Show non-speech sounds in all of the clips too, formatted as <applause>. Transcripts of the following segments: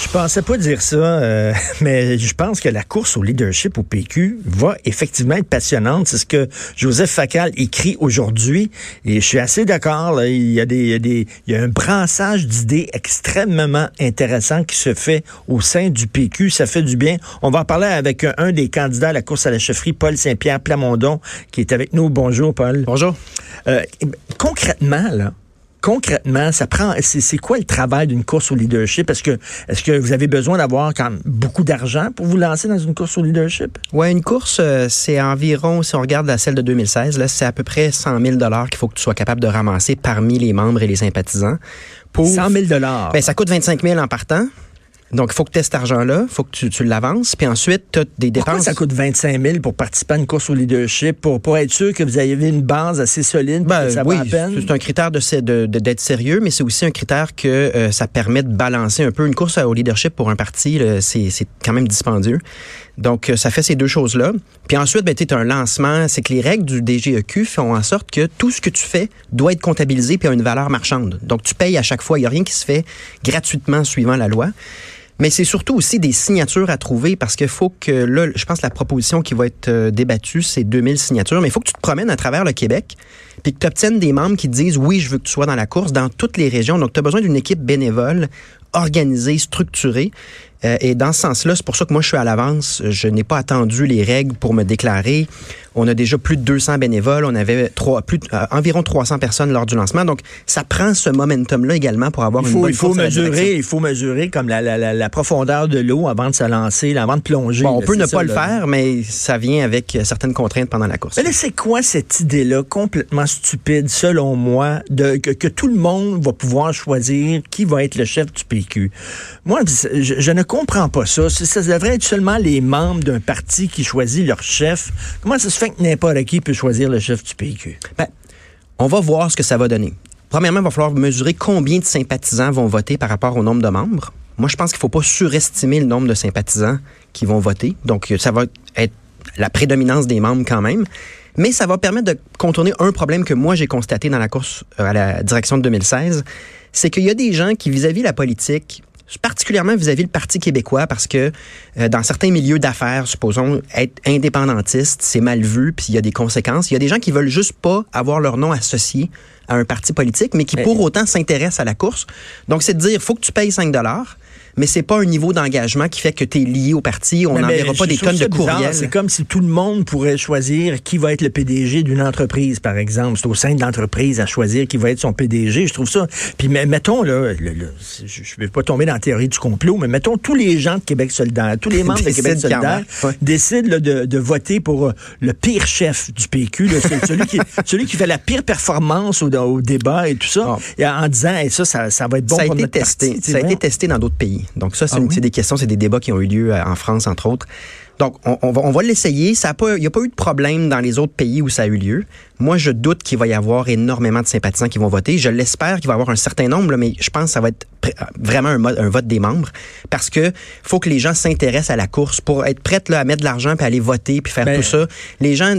Je pensais pas dire ça, euh, <laughs> mais je pense que la course au leadership au PQ va effectivement être passionnante. C'est ce que Joseph Facal écrit aujourd'hui. Et je suis assez d'accord. Il y a des, il y a des, il y a un brassage d'idées extrêmement intéressant qui se fait au sein du PQ. Ça fait du bien. On va en parler avec un, un des candidats à la course à la chefferie, Paul Saint-Pierre Plamondon, qui est avec nous. Bonjour, Paul. Bonjour. Euh, concrètement, là, concrètement, ça prend. C'est quoi le travail d'une course au leadership? Est-ce que est-ce que vous avez besoin d'avoir quand même beaucoup d'argent pour vous lancer dans une course au leadership? Ouais, une course, euh, c'est environ, si on regarde la celle de 2016, là, c'est à peu près 100 000 dollars qu'il faut que tu sois capable de ramasser parmi les membres et les sympathisants. Pour, 100 000 dollars. ben, ça coûte 25 000 en partant. Donc, il faut que tu aies cet argent-là, il faut que tu, tu l'avances, puis ensuite, tu as des Pourquoi dépenses. ça coûte 25 000 pour participer à une course au leadership, pour, pour être sûr que vous avez une base assez solide, Ben, que ça oui, c'est un critère de de- de- d'être sérieux, mais c'est aussi un critère que euh, ça permet de balancer un peu. Une course au leadership pour un parti, c'est c'est quand même dispendieux. Donc, euh, ça fait ces deux choses-là. Puis ensuite, ben, tu as un lancement. C'est que les règles du DGEQ font en sorte que tout ce que tu fais doit être comptabilisé puis a une valeur marchande. Donc, tu payes à chaque fois. Il n'y a rien qui se fait gratuitement suivant la loi. Mais c'est surtout aussi des signatures à trouver parce qu'il faut que, là, je pense que la proposition qui va être euh, débattue, c'est 2000 signatures. Mais il faut que tu te promènes à travers le Québec puis que tu obtiennes des membres qui disent oui, je veux que tu sois dans la course dans toutes les régions. Donc, tu as besoin d'une équipe bénévole, organisée, structurée. Euh, et dans ce sens-là, c'est pour ça que moi, je suis à l'avance. Je n'ai pas attendu les règles pour me déclarer. On a déjà plus de 200 bénévoles. On avait trois, plus euh, environ 300 personnes lors du lancement. Donc, ça prend ce momentum-là également pour avoir Il une faut, bonne il faut mesurer, il faut mesurer comme la, la, la, la profondeur de l'eau avant de se lancer, avant de plonger. Bon, on là, peut ne ça, pas le faire, mais ça vient avec euh, certaines contraintes pendant la course. Mais là, c'est quoi cette idée-là complètement stupide, selon moi, de que, que tout le monde va pouvoir choisir qui va être le chef du PQ? Moi, je, je ne comprends pas ça. Ça, devrait être seulement les membres d'un parti qui choisissent leur chef. Comment ça se fait que n'importe qui peut choisir le chef du PQ? Ben, on va voir ce que ça va donner. Premièrement, il va falloir mesurer combien de sympathisants vont voter par rapport au nombre de membres. Moi, je pense qu'il ne faut pas surestimer le nombre de sympathisants qui vont voter. Donc, euh, ça va être la prédominance des membres quand même. Mais ça va permettre de contourner un problème que moi, j'ai constaté dans la course euh, à la direction de 2016. C'est qu'il y a des gens qui, vis-à-vis la politique, particulièrement vis-à-vis le Parti québécois, parce que euh, dans certains milieux d'affaires, supposons, être indépendantiste, c'est mal vu, puis il y a des conséquences. Il y a des gens qui veulent juste pas avoir leur nom associé à un parti politique, mais qui pour autant s'intéressent à la course. Donc, c'est de dire, faut que tu payes 5 dollars, mais c'est pas un niveau d'engagement qui fait que tu es lié au parti. On n'enverra pas des tonnes de courriels. C'est comme si tout le monde pourrait choisir qui va être le PDG d'une entreprise, par exemple. C'est au sein de l'entreprise à choisir qui va être son PDG. Je trouve ça. Puis mais, mettons là, le- le- je ne vais pas tomber dans la théorie du complot, mais mettons tous les gens de Québec solidaire, tous les membres de Québec solidaire Ouais. décident là, de, de voter pour euh, le pire chef du PQ, là, celui qui <laughs> celui qui fait la pire performance au, au débat et tout ça, Ah. et en disant hey, ça, ça, ça va être bon ça a pour été notre testé. ça a été testé dans d'autres pays. Donc ça, c'est Ah oui? des questions, c'est des débats qui ont eu lieu euh, en France, entre autres. Donc, on, on va, on va l'essayer. Il n'y a pas eu de problème dans les autres pays où ça a eu lieu. Moi, je doute qu'il va y avoir énormément de sympathisants qui vont voter. Je l'espère qu'il va y avoir un certain nombre, mais je pense que ça va être pr- vraiment un, vote des membres parce que faut que les gens s'intéressent à la course pour être prêts là, à mettre de l'argent puis aller voter puis faire Ben- tout ça. Les gens,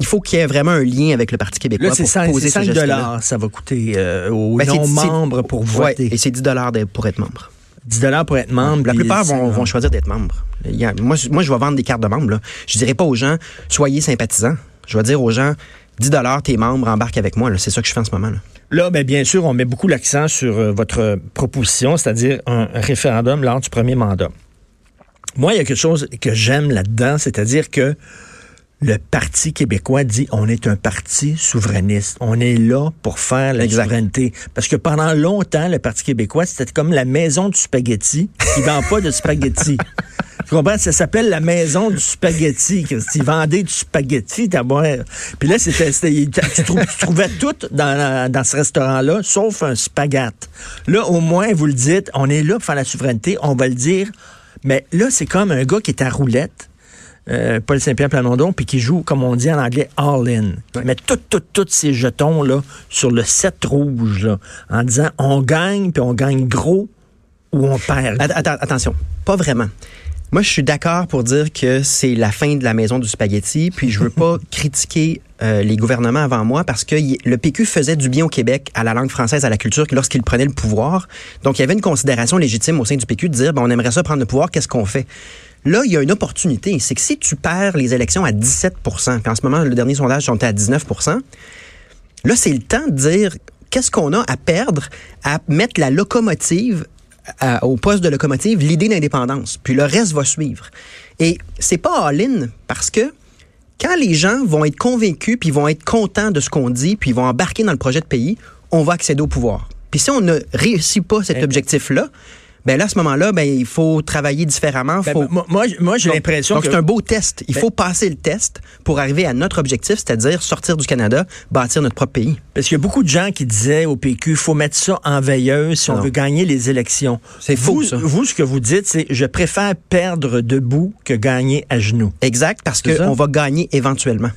il faut qu'il y ait vraiment un lien avec le Parti québécois Là, c'est pour 5, poser c'est ce 5 geste-là. dollars, ça va coûter euh, aux Ben, non-membres pour Ouais, voter. et c'est 10 dollars pour être membre. 10 dollars pour être membre. La plupart vont, choisir d'être membres. A- moi, je- moi, je vais vendre des cartes de membres. Là. Je dirais pas aux gens, soyez sympathisants. Je vais dire aux gens, 10 dollars, t'es membre, embarque avec moi. C'est ça que je fais en ce moment. Là. Là, ben, bien sûr, on met beaucoup l'accent sur euh, votre proposition, c'est-à-dire un référendum lors du premier mandat. Moi, il y a quelque chose que j'aime là-dedans, c'est-à-dire que le Parti québécois dit on est un parti souverainiste. On est là pour faire la Exact. souveraineté. Parce que pendant longtemps, le Parti québécois, c'était comme la maison du spaghetti qui vend pas de spaghetti. <laughs> Tu comprends? Ça s'appelle la maison du spaghetti. Ils vendaient du spaghetti boire. Puis là, c'était, tu, trouvais tout dans, dans ce restaurant-là, sauf un spaghetti. Là, au moins, vous le dites, on est là pour faire la souveraineté, on va le dire. Mais là, c'est comme un gars qui est à roulette. Euh, Paul Saint-Pierre Plamondon, puis qui joue, comme on dit en anglais, all-in. Ouais. Mais tous, tous, tous ces jetons-là sur le 7 rouge, là, en disant on gagne, puis on gagne gros, ou on perd. Attends, attention, pas vraiment. Moi, je suis d'accord pour dire que c'est la fin de la maison du spaghetti, puis je veux pas <laughs> critiquer euh, les gouvernements avant moi parce que y, le PQ faisait du bien au Québec à la langue française, à la culture, lorsqu'il prenait le pouvoir. Donc, il y avait une considération légitime au sein du PQ de dire, ben, on aimerait ça prendre le pouvoir, qu'est-ce qu'on fait? Là, il y a une opportunité. C'est que si tu perds les élections à 17% puis en ce moment, le dernier sondage, sont à 19% là, c'est le temps de dire qu'est-ce qu'on a à perdre à mettre la locomotive à, au poste de locomotive, l'idée d'indépendance. Puis le reste va suivre. Et c'est pas all-in parce que quand les gens vont être convaincus puis vont être contents de ce qu'on dit puis vont embarquer dans le projet de pays, on va accéder au pouvoir. Puis si on ne réussit pas cet objectif-là, ben là, à ce moment-là, ben, il faut travailler différemment. Ben, faut... moi, moi j'ai l'impression que... c'est un beau test. Il ben... faut passer le test pour arriver à notre objectif, c'est-à-dire sortir du Canada, bâtir notre propre pays. Parce qu'il y a beaucoup de gens qui disaient au PQ, il faut mettre ça en veilleuse si non. on veut gagner les élections. C'est faux, ça. Vous, ce que vous dites, c'est je préfère perdre debout que gagner à genoux. Exact, parce qu'on va gagner éventuellement.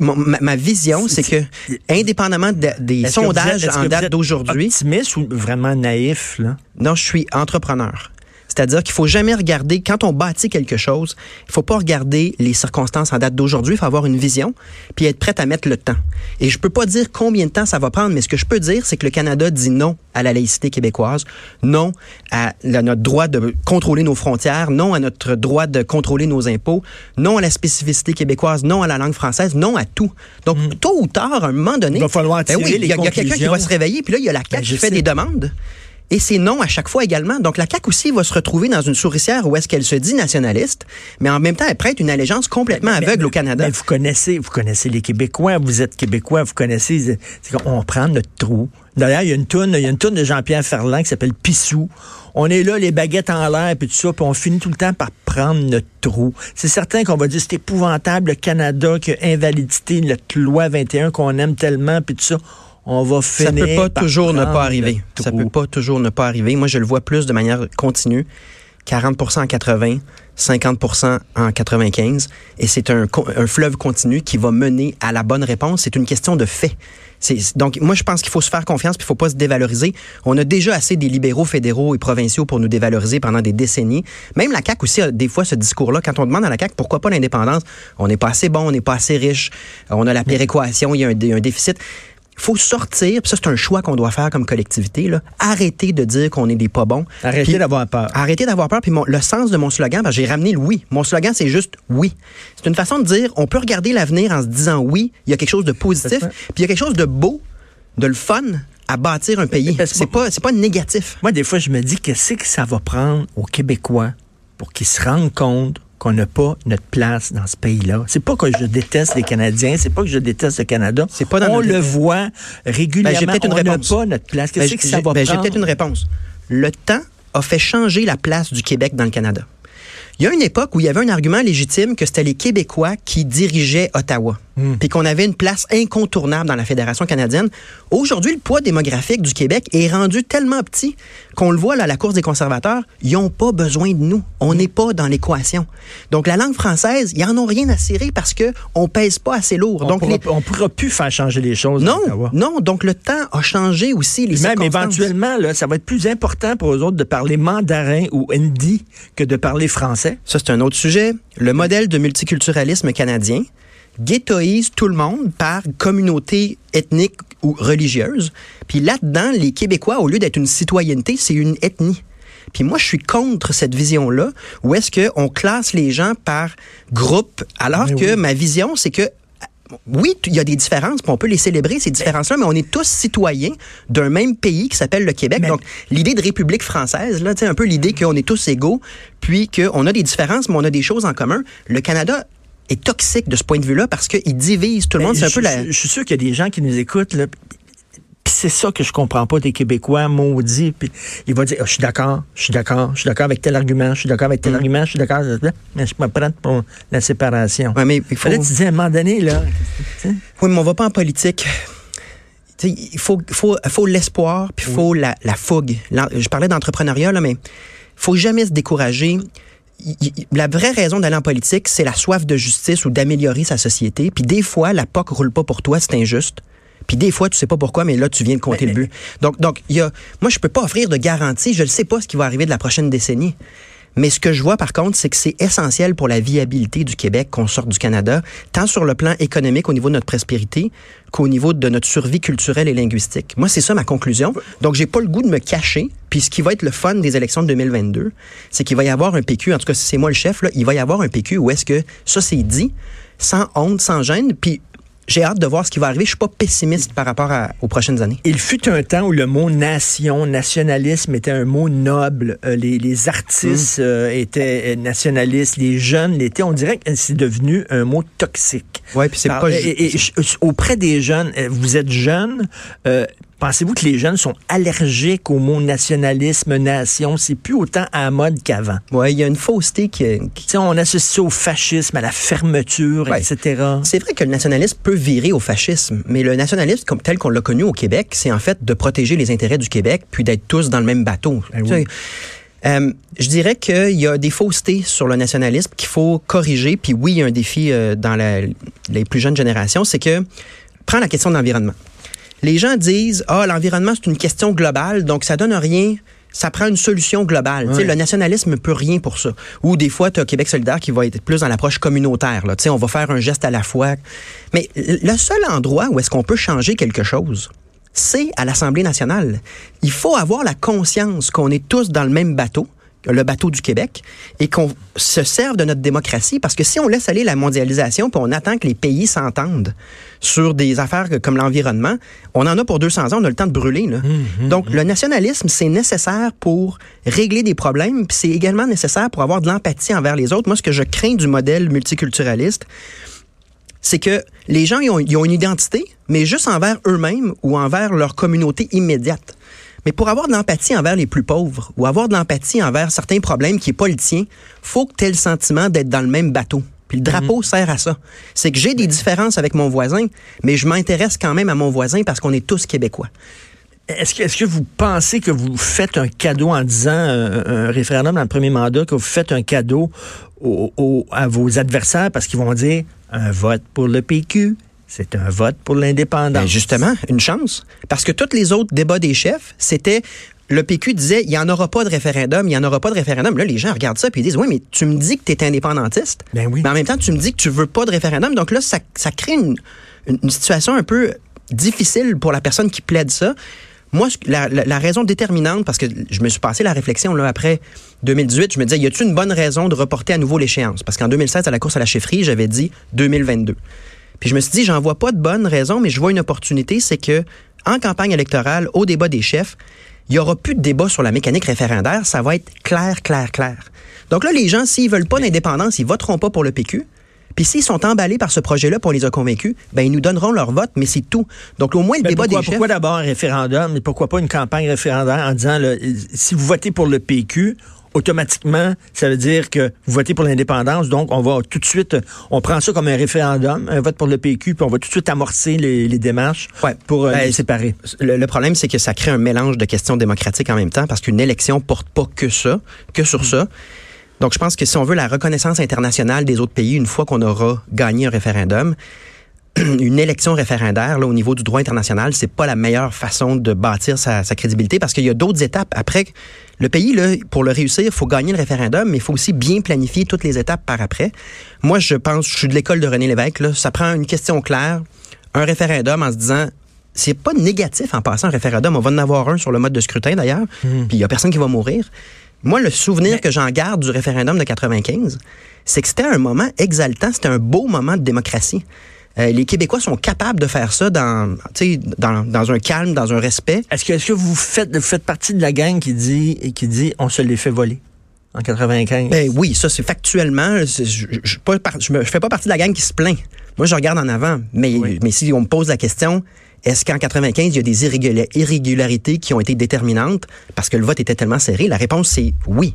Ma, ma, vision, c'est que, indépendamment de, des sondages êtes, en date d'aujourd'hui. Optimiste ou vraiment naïf, là? Non, je suis entrepreneur. C'est-à-dire qu'il faut jamais regarder, quand on bâtit quelque chose, il faut pas regarder les circonstances en date d'aujourd'hui, il faut avoir une vision, puis être prêt à mettre le temps. Et je peux pas dire combien de temps ça va prendre, mais ce que je peux dire, c'est que le Canada dit non à la laïcité québécoise, non à, notre droit de contrôler nos frontières, non à notre droit de contrôler nos impôts, non à la spécificité québécoise, non à la langue française, non à tout. Donc, mmh. tôt ou tard, à un moment donné, il va falloir ben oui, il y a, a quelqu'un qui va se réveiller, puis là, il y a la CAQ ben, qui fait sais. des demandes. Et c'est non à chaque fois également. Donc la CAQ aussi va se retrouver dans une souricière où est-ce qu'elle se dit nationaliste, mais en même temps elle prête une allégeance complètement mais, aveugle mais, au Canada. Mais vous connaissez, vous connaissez les Québécois, vous êtes Québécois, vous connaissez. On prend notre trou. D'ailleurs, il y a une toune, il y a une toune de Jean-Pierre Ferland qui s'appelle Pissou. On est là, les baguettes en l'air, puis tout ça, puis on finit tout le temps par prendre notre trou. C'est certain qu'on va dire c'est épouvantable le Canada qui a invalidité notre loi 21 qu'on aime tellement, puis tout ça on va finir. Ça peut pas toujours ne pas arriver. Ça peut pas toujours ne pas arriver. Moi, je le vois plus de manière continue. 40% en 80, 50% en 95. Et c'est un, un, fleuve continu qui va mener à la bonne réponse. C'est une question de fait. Donc, moi, je pense qu'il faut se faire confiance puis il faut pas se dévaloriser. On a déjà assez des libéraux fédéraux et provinciaux pour nous dévaloriser pendant des décennies. Même la CAQ aussi a des fois ce discours-là. Quand on demande à la CAQ pourquoi pas l'indépendance, on n'est pas assez bon, on n'est pas assez riche, on a la péréquation, il y a un, un déficit faut sortir, puis ça c'est un choix qu'on doit faire comme collectivité, là. arrêter de dire qu'on est des pas bons. Arrêter d'avoir peur. Arrêter d'avoir peur, puis mon, le sens de mon slogan, ben, j'ai ramené le oui. Mon slogan c'est juste oui. C'est une façon de dire, on peut regarder l'avenir en se disant oui, il y a quelque chose de positif, puis il y a quelque chose de beau, de le fun à bâtir un pays. C'est pas, c'est pas négatif. Moi, des fois, je me dis, qu'est-ce que ça va prendre aux Québécois pour qu'ils se rendent compte qu'on n'a pas notre place dans ce pays-là. C'est pas que je déteste les Canadiens, c'est pas que je déteste le Canada. C'est pas dans On le, voit régulièrement. Ben, une on n'a pas notre place. Qu'est-ce ben, que ça va ben? J'ai peut-être une réponse. Le temps a fait changer la place du Québec dans le Canada. Il y a une époque où il y avait un argument légitime que c'était les Québécois qui dirigeaient Ottawa, Hmm. mm. puis qu'on avait une place incontournable dans la Fédération canadienne. Aujourd'hui, le poids démographique du Québec est rendu tellement petit qu'on le voit là, à la course des conservateurs, ils n'ont pas besoin de nous. On n'est pas dans l'équation. Donc la langue française, ils en ont rien à cirer parce que on pèse pas assez lourd. On Donc pourra, les... on pourra plus faire changer les choses. Non, non. Donc le temps a changé aussi les même éventuellement, là, ça va être plus important pour eux autres de parler mandarin ou hindi que de parler français. Ça c'est un autre sujet. Le modèle de multiculturalisme canadien ghettoise tout le monde par communauté ethnique ou religieuse. Puis là-dedans, les Québécois, au lieu d'être une citoyenneté, c'est une ethnie. Puis moi, je suis contre cette vision-là, où est-ce qu'on classe les gens par groupe, alors Mais que oui. ma vision, c'est que oui, il y a des différences, puis on peut les célébrer, ces différences-là, mais on est tous citoyens d'un même pays qui s'appelle le Québec. Mais- Donc, l'idée de République française, là, sais, un peu l'idée qu'on est tous égaux, puis qu'on a des différences, mais on a des choses en commun. Le Canada est toxique de ce point de vue-là parce qu'il divise tout le monde. C'est un je, peu la... je- je suis sûr qu'il y a des gens qui nous écoutent. Là, c'est ça que je comprends pas des Québécois maudits. Puis il va dire, Ah, je suis d'accord, je suis d'accord, je suis d'accord avec tel argument, je suis d'accord avec tel Mm. argument, je suis d'accord, mais je pas prête pour la séparation. Ouais, mais il faut... Fallait que tu dis à un moment donné, là, Oui, mais on va pas en politique. Il faut, faut, faut l'espoir, puis il faut la, la fougue. Je parlais d'entrepreneuriat, là, mais faut jamais se décourager. La vraie raison d'aller en politique, c'est la soif de justice ou d'améliorer sa société. Puis des fois, la POC roule pas pour toi, c'est injuste. Puis des fois, tu sais pas pourquoi, mais là, tu viens de compter Mais- le but. Donc, donc, il y a, moi, je peux pas offrir de garantie. Je ne sais pas ce qui va arriver de la prochaine décennie. Mais ce que je vois, par contre, c'est que c'est essentiel pour la viabilité du Québec qu'on sorte du Canada, tant sur le plan économique au niveau de notre prospérité qu'au niveau de notre survie culturelle et linguistique. Moi, c'est ça ma conclusion. Donc, j'ai pas le goût de me cacher. Puis, ce qui va être le fun des élections de 2022, c'est qu'il va y avoir un PQ, en tout cas, si c'est moi le chef, là, il va y avoir un PQ où est-ce que ça, c'est dit, sans honte, sans gêne. Puis, j'ai hâte de voir ce qui va arriver. Je suis pas pessimiste par rapport à- aux prochaines années. Il fut un temps où le mot nation, nationalisme était un mot noble. Euh, les, les artistes euh, étaient euh, nationalistes, les jeunes l'étaient. On dirait que c'est devenu un mot toxique. Ouais, puis c'est pas... et- auprès des jeunes, vous êtes jeunes, euh, pensez-vous que les jeunes sont allergiques au mot nationalisme, nation? C'est plus autant à la mode qu'avant. Ouais, il y a une fausseté qui, qui- Tu sais, on associe ça au fascisme, à la fermeture, Ouais. etc. C'est vrai que le nationalisme peut virer au fascisme, mais le nationalisme, comme tel qu'on l'a connu au Québec, c'est en fait de protéger les intérêts du Québec, puis d'être tous dans le même bateau. Ben oui. euh, je dirais qu'il y a des faussetés sur le nationalisme qu'il faut corriger. Puis oui, il y a un défi euh, dans la- les plus jeunes générations, c'est que prends la question de l'environnement. Les gens disent ah l'environnement c'est une question globale, donc ça donne rien. Ça prend une solution globale. Le nationalisme ne peut rien pour ça. Ou des fois, tu as Québec solidaire qui va être plus dans l'approche communautaire. Là. Tu sais, On va faire un geste à la fois. Mais le seul endroit où est-ce qu'on peut changer quelque chose, c'est à l'Assemblée nationale. Il faut avoir la conscience qu'on est tous dans le même bateau, le bateau du Québec, et qu'on se serve de notre démocratie, parce que si on laisse aller la mondialisation, puis on attend que les pays s'entendent sur des affaires comme l'environnement, on en a pour 200 ans, on a le temps de brûler. Là. Donc, le nationalisme, c'est nécessaire pour régler des problèmes, puis c'est également nécessaire pour avoir de l'empathie envers les autres. Moi, ce que je crains du modèle multiculturaliste, c'est que les gens ils ont, ils ont une identité, mais juste envers eux-mêmes ou envers leur communauté immédiate. Mais pour avoir de l'empathie envers les plus pauvres ou avoir de l'empathie envers certains problèmes qui n'est pas le tien, faut que tu aies le sentiment d'être dans le même bateau. Puis le drapeau sert à ça. C'est que j'ai des différences avec mon voisin, mais je m'intéresse quand même à mon voisin parce qu'on est tous québécois. Est-ce que, vous pensez que vous faites un cadeau en disant euh, un référendum dans le premier mandat, que vous faites un cadeau au- au- à vos adversaires parce qu'ils vont dire un vote pour le PQ, c'est un vote pour l'indépendance? Ben justement, une chance. Parce que tous les autres débats des chefs, c'était le PQ disait il n'y en aura pas de référendum, il n'y en aura pas de référendum. Là, les gens regardent ça et ils disent Oui, mais tu me dis que tu es indépendantiste. Ben oui. Mais en même temps, tu me dis que tu veux pas de référendum. Donc là, ça, ça crée une, situation un peu difficile pour la personne qui plaide ça. Moi, ce- la, la- la raison déterminante, parce que je me suis passé la réflexion là, après 2018, je me disais, y a-t-il une bonne raison de reporter à nouveau l'échéance? Parce qu'en 2016, à la course à la chefferie, j'avais dit 2022. Puis je me suis dit, j'en vois pas de bonne raison, mais je vois une opportunité, c'est que en campagne électorale, au débat des chefs, il y aura plus de débat sur la mécanique référendaire, ça va être clair, clair, clair. Donc là, les gens, s'ils veulent pas d'indépendance, ils voteront pas pour le PQ. Puis s'ils sont emballés par ce projet-là, on les a convaincus, ben ils nous donneront leur vote, mais c'est tout. Donc au moins le Mais débat pourquoi, des chefs. pourquoi d'abord un référendum et pourquoi pas une campagne référendaire en disant là, si vous votez pour le PQ, automatiquement, ça veut dire que vous votez pour l'indépendance, donc on va tout de suite, on prend ça comme un référendum, un vote pour le PQ, puis on va tout de suite amorcer les, les démarches Ouais. pour euh, Ben, les séparer. Le, le problème, c'est que ça crée un mélange de questions démocratiques en même temps, parce qu'une élection porte pas que ça, que sur ça. Donc, je pense que si on veut la reconnaissance internationale des autres pays, une fois qu'on aura gagné un référendum, <clears throat> une élection référendaire là, au niveau du droit international, c'est pas la meilleure façon de bâtir sa, sa crédibilité parce qu'il y a d'autres étapes. Après, le pays, là, pour le réussir, il faut gagner le référendum, mais il faut aussi bien planifier toutes les étapes par après. Moi, je pense, je suis de l'école de René Lévesque, là, ça prend une question claire, un référendum en se disant c'est pas négatif en passant un référendum. On va en avoir un sur le mode de scrutin d'ailleurs, puis il y a personne qui va mourir. Moi, le souvenir que j'en garde du référendum de 95, c'est que c'était un moment exaltant, c'était un beau moment de démocratie. Euh, les Québécois sont capables de faire ça dans, un calme, dans un respect. Est-ce que, est-ce que vous faites, vous faites partie de la gang qui dit, qui dit on se les fait voler en 95? Ben oui, ça c'est factuellement. c'est- Je, je fais pas partie de la gang qui se plaint. Moi, je regarde en avant. Mais, Oui. mais si on me pose la question, Est-ce qu'en 95, il y a des irrégularités qui ont été déterminantes? Parce que le vote était tellement serré? La réponse, c'est oui.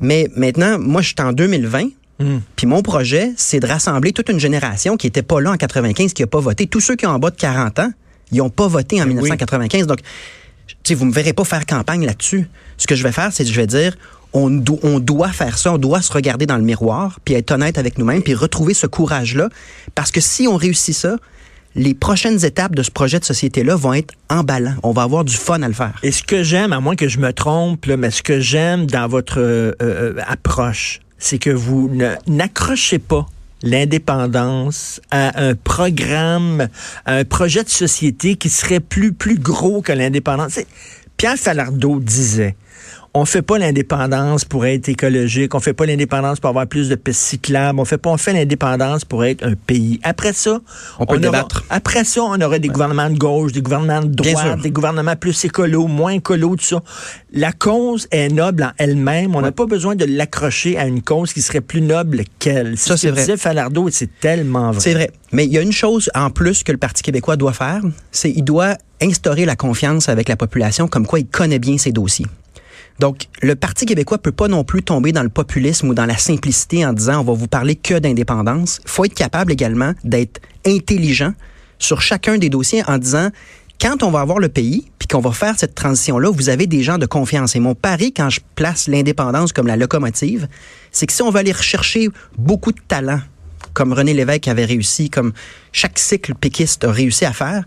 Mais maintenant, moi, je suis en 2020. Hmm. Puis mon projet, c'est de rassembler toute une génération qui n'était pas là en 95, qui n'a pas voté. Tous ceux qui ont en bas de 40 ans, ils n'ont pas voté en 1995. Ben Donc, vous ne me verrez pas faire campagne là-dessus. Ce que je vais faire, c'est que je vais dire, on, on, doit faire ça, on doit se regarder dans le miroir, puis être honnête avec nous-mêmes, puis retrouver ce courage-là. Parce que si on réussit ça, les prochaines étapes de ce projet de société-là vont être emballants. On va avoir du fun à le faire. Et ce que j'aime, à moins que je me trompe, mais ce que j'aime dans votre euh, euh, approche, c'est que vous n'accrochez pas l'indépendance à un programme, à un projet de société qui serait plus, plus gros que l'indépendance. Pierre Falardeau disait, on fait pas l'indépendance pour être écologique, on fait pas l'indépendance pour avoir plus de pistes cyclables, on fait pas, on fait l'indépendance pour être un pays. Après ça, on peut débattre. Après ça, on aurait des gouvernements de gauche, des gouvernements de droite, des gouvernements plus écolos, moins écolos, tout ça. La cause est noble en elle-même. On n'a pas besoin de l'accrocher à une cause qui serait plus noble qu'elle. Ça, c'est vrai. Falardeau, c'est tellement vrai. C'est vrai. Mais il y a une chose en plus que le Parti québécois doit faire, c'est il doit instaurer la confiance avec la population comme quoi il connaît bien ses dossiers. Donc, le Parti québécois peut pas non plus tomber dans le populisme ou dans la simplicité en disant on va vous parler que d'indépendance. Il faut être capable également d'être intelligent sur chacun des dossiers en disant quand on va avoir le pays, puis qu'on va faire cette transition-là, vous avez des gens de confiance. Et mon pari, quand je place l'indépendance comme la locomotive, c'est que si on va aller rechercher beaucoup de talents, comme René Lévesque avait réussi, comme chaque cycle péquiste a réussi à faire,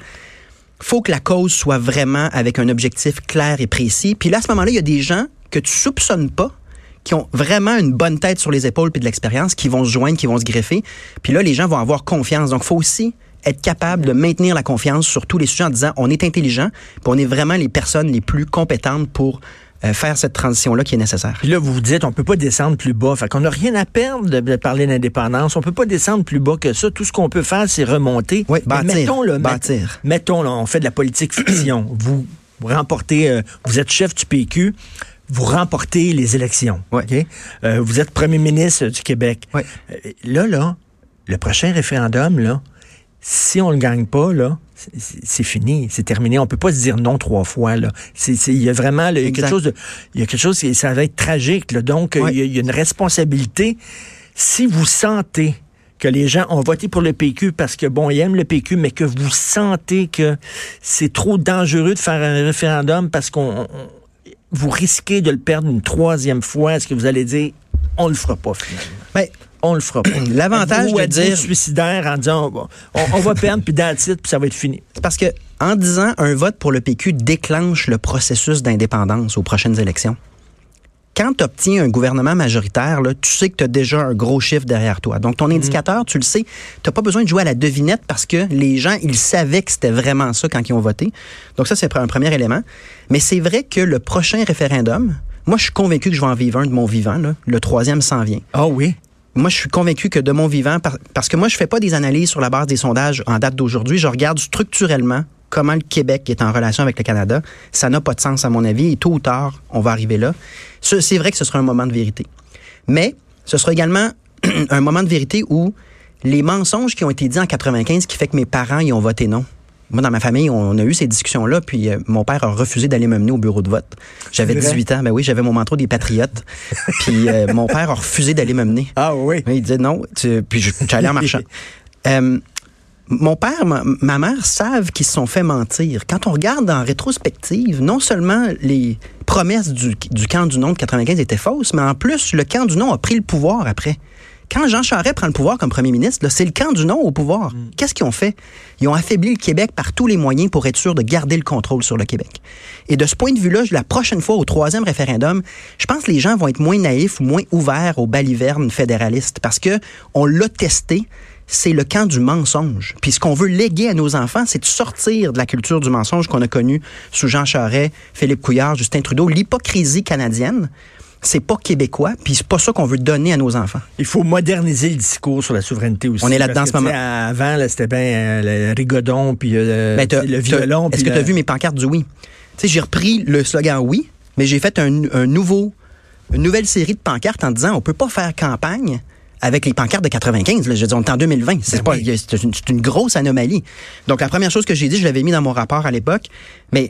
faut que la cause soit vraiment avec un objectif clair et précis. Puis là, à ce moment-là, il y a des gens que tu soupçonnes pas qui ont vraiment une bonne tête sur les épaules puis de l'expérience, qui vont se joindre, qui vont se greffer. Puis là, les gens vont avoir confiance. Donc, faut aussi être capable de maintenir la confiance sur tous les sujets en disant on est intelligent, puis on est vraiment les personnes les plus compétentes pour euh, faire cette transition-là qui est nécessaire. Puis là, vous vous dites, on peut pas descendre plus bas. Fait qu'on n'a rien à perdre de, parler d'indépendance. On peut pas descendre plus bas que ça. Tout ce qu'on peut faire, c'est remonter. Oui, bâtir. Mettons, là, bâtir. Mettons, là, on fait de la politique fiction. <clears throat> vous, remportez, euh, vous êtes chef du PQ vous remportez les élections. Ouais. Euh, vous êtes premier ministre du Québec. Ouais. là, là, le prochain référendum, là, si on le gagne pas, là, c'est fini, c'est terminé. On peut pas se dire non trois fois. Là. Il y a vraiment quelque chose il y a quelque chose qui ça va être tragique. Là. Donc, il, y a, une responsabilité. Si vous sentez que les gens ont voté pour le PQ parce que, bon, ils aiment le PQ, mais que vous sentez que c'est trop dangereux de faire un référendum parce qu'on vous risquez de le perdre une troisième fois, est-ce que vous allez dire on le fera pas finalement? Ben, on le fera pas. <clears throat> L'avantage de dire suicidaire en disant on, va perdre puis dans puis ça va être fini? Parce que en disant un vote pour le PQ déclenche le processus d'indépendance aux prochaines élections. Quand tu obtiens un gouvernement majoritaire, là, tu sais que tu as déjà un gros chiffre derrière toi. Donc, ton mm-hmm. indicateur, tu le sais, tu pas besoin de jouer à la devinette parce que les gens, ils savaient que c'était vraiment ça quand ils ont voté. Donc, ça, c'est un premier élément. Mais c'est vrai que le prochain référendum, moi, je suis convaincu que je vais en vivre un de mon vivant. Là. Le troisième s'en vient. Ah oui? Moi, je suis convaincu que de mon vivant, parce que moi, je fais pas des analyses sur la base des sondages en date d'aujourd'hui, je regarde structurellement comment le Québec est en relation avec le Canada. Ça n'a pas de sens, à mon avis, et tôt ou tard, on va arriver là. C'est vrai que ce sera un moment de vérité. Mais ce sera également <clears throat> un moment de vérité où les mensonges qui ont été dits en 95 qui fait que mes parents y ont voté non. Moi, dans ma famille, on a eu ces discussions-là, puis euh, mon père a refusé d'aller me mener au bureau de vote. J'avais 18 ans, ben oui, j'avais mon manteau des Patriotes, <laughs> puis euh, mon père a refusé d'aller me mener. Ah oui? Il disait non, puis j'allais en marchant. <laughs> Euh, mon père, ma, mère savent qu'ils se sont fait mentir. Quand on regarde en rétrospective, non seulement les promesses du, du camp du nom de 95 étaient fausses, mais en plus, le camp du nom a pris le pouvoir après. Quand Jean Charest prend le pouvoir comme premier ministre, c'est le camp du non au pouvoir. Mm. Qu'est-ce qu'ils ont fait? Ils ont affaibli le Québec par tous les moyens pour être sûr de garder le contrôle sur le Québec. Et de ce point de vue-là, la prochaine fois, au troisième référendum, je pense que les gens vont être moins naïfs ou moins ouverts aux balivernes fédéralistes parce que on l'a testé c'est le camp du mensonge. Puis ce qu'on veut léguer à nos enfants, c'est de sortir de la culture du mensonge qu'on a connue sous Jean Charest, Philippe Couillard, Justin Trudeau, l'hypocrisie canadienne c'est pas québécois, puis c'est pas ça qu'on veut donner à nos enfants. Il faut moderniser le discours sur la souveraineté aussi. On est là-dedans en ce moment. Avant, c'était bien euh, le rigodon, puis euh, ben, le violon. Est-ce que tu as vu mes pancartes du oui? Tu sais, j'ai repris le slogan oui, mais j'ai fait un, nouveau, une nouvelle série de pancartes en disant on peut pas faire campagne avec les pancartes de 95. Là, je dire, on est en 2020. C'est Ben oui. une, c'est une grosse anomalie. Donc, la première chose que j'ai dit, je l'avais mis dans mon rapport à l'époque, mais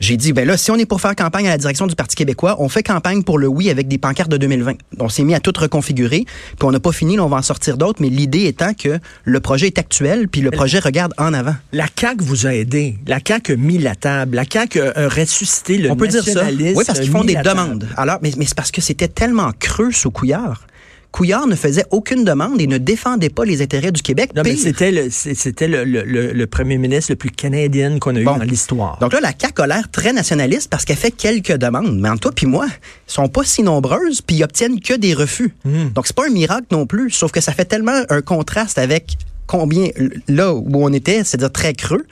j'ai dit, ben là, si on est pour faire campagne à la direction du Parti québécois, on fait campagne pour le oui avec des pancartes de 2020. On s'est mis à tout reconfigurer, puis on n'a pas fini, là, on va en sortir d'autres, mais l'idée étant que le projet est actuel, puis le projet regarde en avant. La CAQ vous a aidé. La CAQ a mis la table. La CAQ a, ressuscité le On peut dire ça. Oui, parce qu'ils font des demandes. Alors, mais, mais c'est parce que c'était tellement creux sous Couillard. Couillard ne faisait aucune demande et ne défendait pas les intérêts du Québec. Non, mais Pire. c'était le, c'est- c'était le, le- le- le premier ministre le plus canadien qu'on a eu dans l'histoire. Donc là, la CAQ a l'air très nationaliste parce qu'elle fait quelques demandes. Mais entre toi puis moi, elles sont pas si nombreuses puis ils obtiennent que des refus. Hmm. Donc c'est pas un miracle non plus. Sauf que ça fait tellement un contraste avec combien là où on était, c'est-à-dire très creux,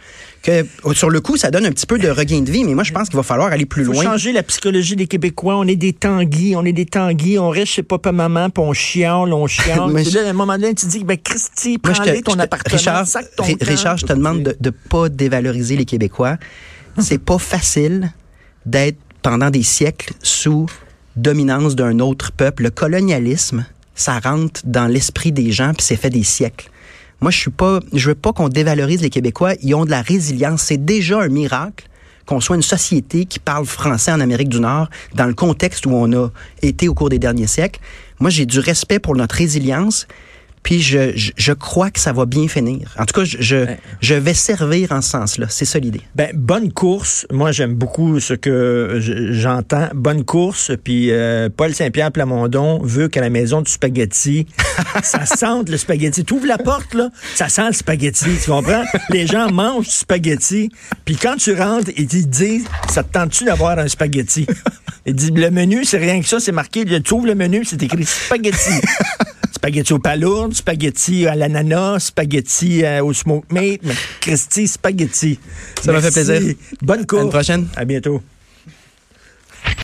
que sur le coup, ça donne un petit peu de regain de vie. Mais moi, je pense qu'il va falloir aller plus faut loin. changer la psychologie des Québécois. On est des tanguis, on est des tanguis, on reste chez papa-maman, puis on chiale, on chiale. <laughs> Mais Puis là, à un moment donné, tu dis, ben Christy, Moi, je te- prends-les ton je te- appartement, Richard, sac ton. Richard, je te demande de ne pas dévaloriser les Québécois. <laughs> C'est pas facile d'être pendant des siècles sous dominance d'un autre peuple. Le colonialisme, ça rentre dans l'esprit des gens, puis c'est fait des siècles. Moi, je suis pas, veux pas qu'on dévalorise les Québécois. Ils ont de la résilience. C'est déjà un miracle qu'on soit une société qui parle français en Amérique du Nord dans le contexte où on a été au cours des derniers siècles. Moi, j'ai du respect pour notre résilience. Puis je, je, je crois que ça va bien finir. En tout cas, je, je, je vais servir en ce sens-là. C'est ça l'idée. Ben, bonne course. Moi, j'aime beaucoup ce que je- j'entends. Bonne course. Puis euh, Paul Saint-Pierre Plamondon veut qu'à la maison du spaghetti, <laughs> ça sente le spaghetti. Tu ouvres la porte, là, ça sent le spaghetti. Tu comprends? Les gens mangent du spaghetti. Puis quand tu rentres, ils te disent, ça te tente-tu d'avoir un spaghetti? <laughs> Il dit, le menu, c'est rien que ça. C'est marqué, tu ouvres le menu, c'est écrit spaghetti. <laughs> Spaghetti au palourde, spaghetti à l'ananas, spaghetti euh, au smoke meat, mais Christy, spaghetti. Ça m'a fait plaisir. Bonne À course. une prochaine. À bientôt.